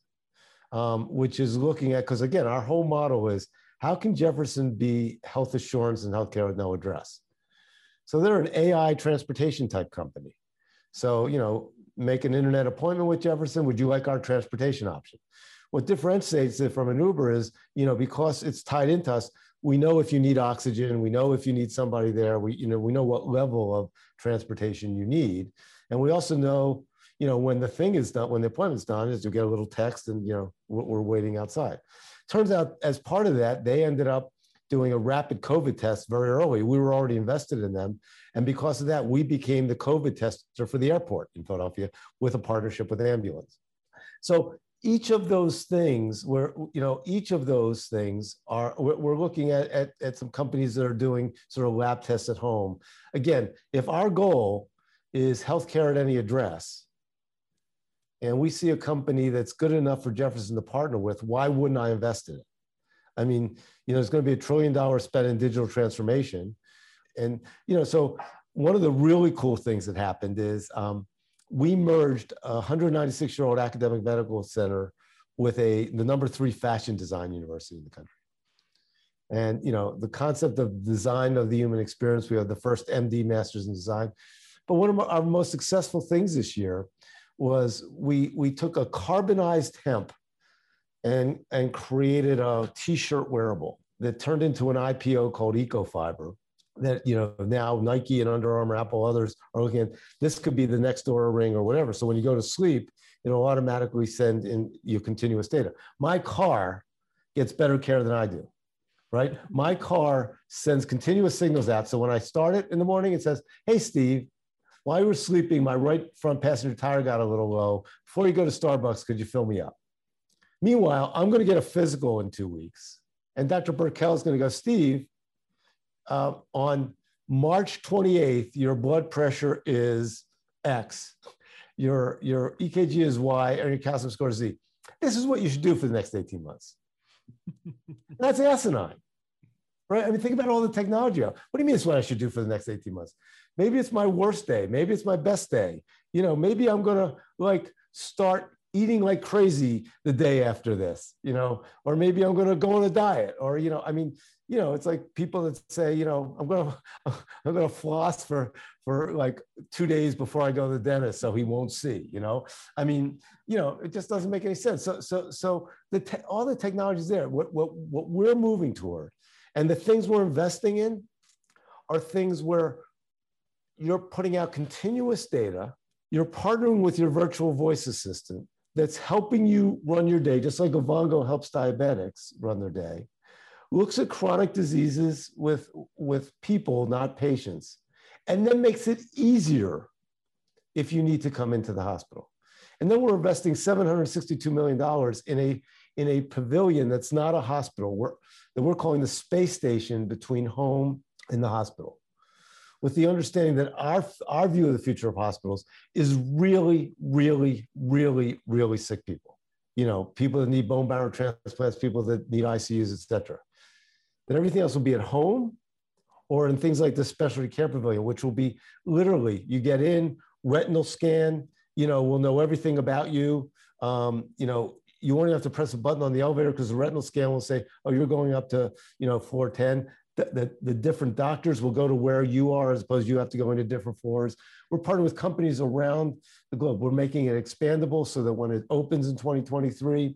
um, which is looking at because again, our whole model is how can Jefferson be health assurance and healthcare with no address? So they're an AI transportation type company. So, you know, make an internet appointment with Jefferson. Would you like our transportation option? What differentiates it from an Uber is, you know, because it's tied into us, we know if you need oxygen, we know if you need somebody there, we, you know, we know what level of transportation you need. And we also know, you know, when the thing is done, when the appointment's done, is you get a little text and, you know, we're, we're waiting outside. Turns out, as part of that, they ended up doing a rapid COVID test very early. We were already invested in them. And because of that, we became the COVID tester for the airport in Philadelphia with a partnership with Ambulnz. So each of those things where you know each of those things are we're looking at, at, at some companies that are doing sort of lab tests at home again if our goal is healthcare at any address and we see a company that's good enough for Jefferson to partner with, why wouldn't I invest in it? I mean, you know, it's going to be a trillion dollars spent in digital transformation. And, you know, so one of the really cool things that happened is um, we merged a 196 year old academic medical center with a the number three fashion design university in the country. And you know the concept of design of the human experience. We have the first MD Masters in Design. But one of our most successful things this year was we we took a carbonized hemp and and created a t-shirt wearable that turned into an IPO called EcoFiber that you know now Nike and Under Armour, Apple, others are looking at this could be the next Oura ring or whatever. So when you go to sleep, it'll automatically send in your continuous data. My car gets better care than I do, right? My car sends continuous signals out. So when I start it in the morning, it says, "Hey Steve, while you were sleeping, my right front passenger tire got a little low. Before you go to Starbucks, could you fill me up? Meanwhile, I'm going to get a physical in two weeks. And Dr. Burkell is going to go, Steve, uh, on March 28th, your blood pressure is X, your, your EKG is Y, and your calcium score is Z. This is what you should do for the next 18 months. That's asinine, right? I mean, think about all the technology. What do you mean it's what I should do for the next 18 months? Maybe it's my worst day. Maybe it's my best day. You know, maybe I'm to like start eating like crazy the day after this, you know, or maybe I'm to go on a diet or, you know, I mean, you know, it's like people that say, you know, I'm to, I'm to floss for, for like two days before I go to the dentist so he won't see, you know, I mean, you know, it just doesn't make any sense. So, so, so the, te- all the technology is there. What, what, what we're moving toward and the things we're investing in are things where you're putting out continuous data. You're partnering with your virtual voice assistant that's helping you run your day, just like Livongo helps diabetics run their day. Looks at chronic diseases with, with people, not patients, and then makes it easier if you need to come into the hospital. And then we're investing $762 million in a, in a pavilion that's not a hospital, we're, that we're calling the space station between home and the hospital with the understanding that our our view of the future of hospitals is really, really, really, really sick people. You know, people that need bone marrow transplants, people that need ICUs, et cetera. That everything else will be at home or in things like the specialty care pavilion, which will be literally you get in, retinal scan, you know, we'll know everything about you. Um, you know, you won't have to press a button on the elevator because the retinal scan will say, oh, you're going up to, you know, floor 10. The, the, the, different doctors will go to where you are as opposed to you have to go into different floors. We're partnering with companies around the globe. We're making it expandable so that when it opens in 2023,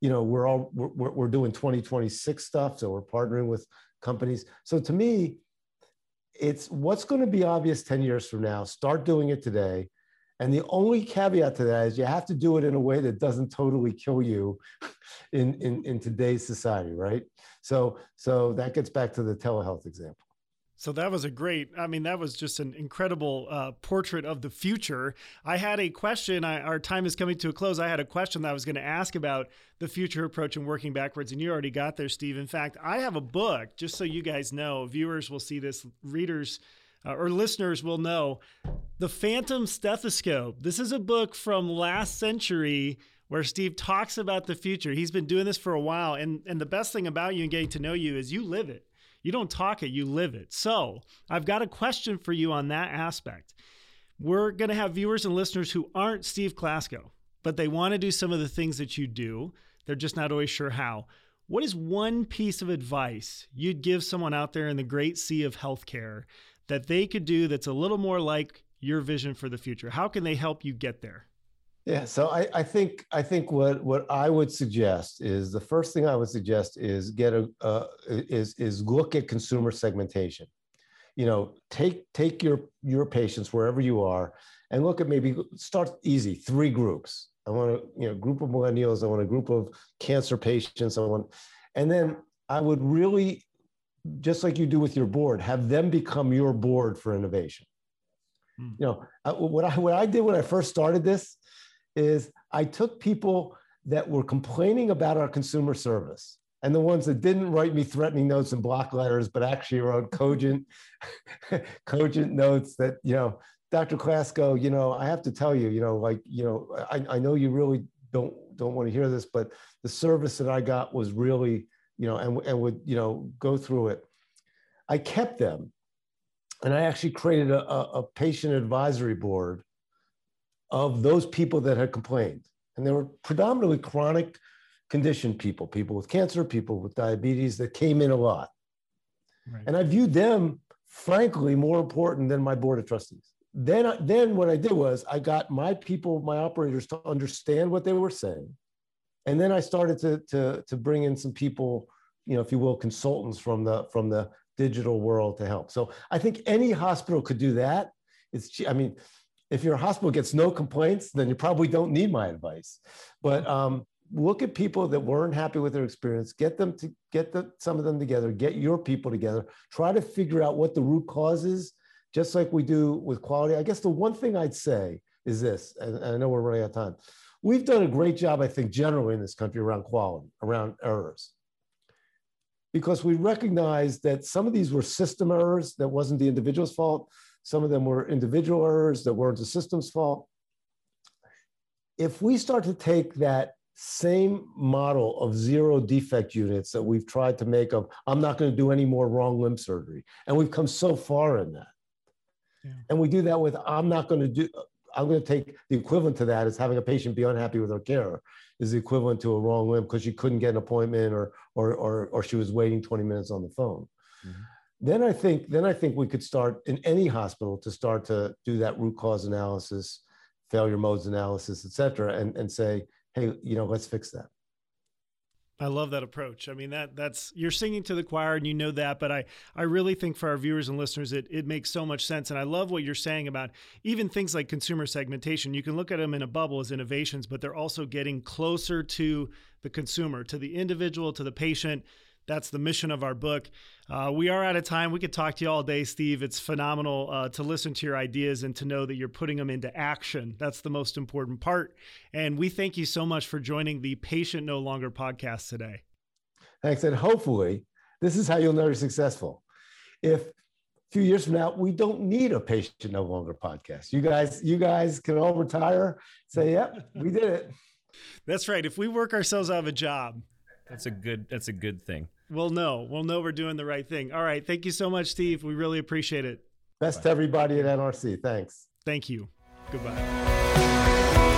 you know, we're all, we're, we're doing 2026 stuff. So we're partnering with companies. So to me, it's what's going to be obvious 10 years from now. Start doing it today. And the only caveat to that is you have to do it in a way that doesn't totally kill you in, in, in today's society, right? So, so that gets back to the telehealth example. So that was a great, I mean, that was just an incredible uh, portrait of the future. I had a question, I, our time is coming to a close. I had a question that I was going to ask about the future approach and working backwards, and you already got there, Steve. In fact, I have a book, just so you guys know, viewers will see this, readers uh, or listeners will know The Phantom Stethoscope. This is a book from last century where Steve talks about the future. He's been doing this for a while, and, and the best thing about you and getting to know you is you live it. You don't talk it, you live it. So I've got a question for you on that aspect. We're going to have viewers and listeners who aren't Steve Klasko, but they want to do some of the things that you do. They're just not always sure how. What is one piece of advice you'd give someone out there in the great sea of healthcare that they could do that's a little more like your vision for the future? How can they help you get there? Yeah, so I, I think I think what what I would suggest is the first thing I would suggest is get a uh, is is look at consumer segmentation. You know, take take your your patients wherever you are, and look at maybe start easy three groups. I want a you know group of millennials. I want a group of cancer patients. I want, and then I would really, just like you do with your board, have them become your board for innovation. Hmm. You know, I, what I what I did when I first started this is I took people that were complaining about our consumer service and the ones that didn't write me threatening notes and block letters, but actually wrote cogent, cogent notes that, you know, Dr. Klasko, you know, I have to tell you, you know, like, you know, I, I know you really don't don't want to hear this, but the service that I got was really, you know, and, and would, you know, go through it. I kept them. And I actually created a, a patient advisory board of those people that had complained. And they were predominantly chronic condition people, people with cancer, people with diabetes that came in a lot. Right. And I viewed them, frankly, more important than my board of trustees. Then, then what I did was I got my people, my operators to understand what they were saying. And then I started to, to, to bring in some people, you know, if you will, consultants from the, from the digital world to help. So I think any hospital could do that. It's, I mean, if your hospital gets no complaints, then you probably don't need my advice. But um, look at people that weren't happy with their experience, get them to get the, some of them together, get your people together, try to figure out what the root cause is, just like we do with quality. I guess the one thing I'd say is this, and I know we're running out of time. We've done a great job, I think, generally in this country around quality, around errors. Because we recognize that some of these were system errors that wasn't the individual's fault. Some of them were individual errors that weren't the system's fault. If we start to take that same model of zero defect units that we've tried to make of, I'm not going to do any more wrong limb surgery. And we've come so far in that. Yeah. And we do that with, I'm not going to do, I'm going to take the equivalent to that is having a patient be unhappy with her care is the equivalent to a wrong limb because she couldn't get an appointment or, or, or, or she was waiting 20 minutes on the phone. Mm-hmm then I think then I think we could start in any hospital to start to do that root cause analysis, failure modes analysis, et cetera, and, and say, hey, you know, let's fix that. I love that approach. I mean that that's you're singing to the choir and you know that, but I I really think for our viewers and listeners it it makes so much sense and I love what you're saying about even things like consumer segmentation. You can look at them in a bubble as innovations, but they're also getting closer to the consumer, to the individual, to the patient that's the mission of our book. Uh, we are out of time. We could talk to you all day, Steve. It's phenomenal uh, to listen to your ideas and to know that you're putting them into action. That's the most important part. And we thank you so much for joining the Patient No Longer podcast today. Thanks. And hopefully, this is how you'll know you're successful. If a few years from now, we don't need a patient no longer podcast. You guys, you guys can all retire. Say, yep, we did it. That's right. If we work ourselves out of a job, that's a good. That's a good thing. We'll know. We'll know we're doing the right thing. All right. Thank you so much, Steve. We really appreciate it. Best Bye. to everybody at NRC. Thanks. Thank you. Goodbye.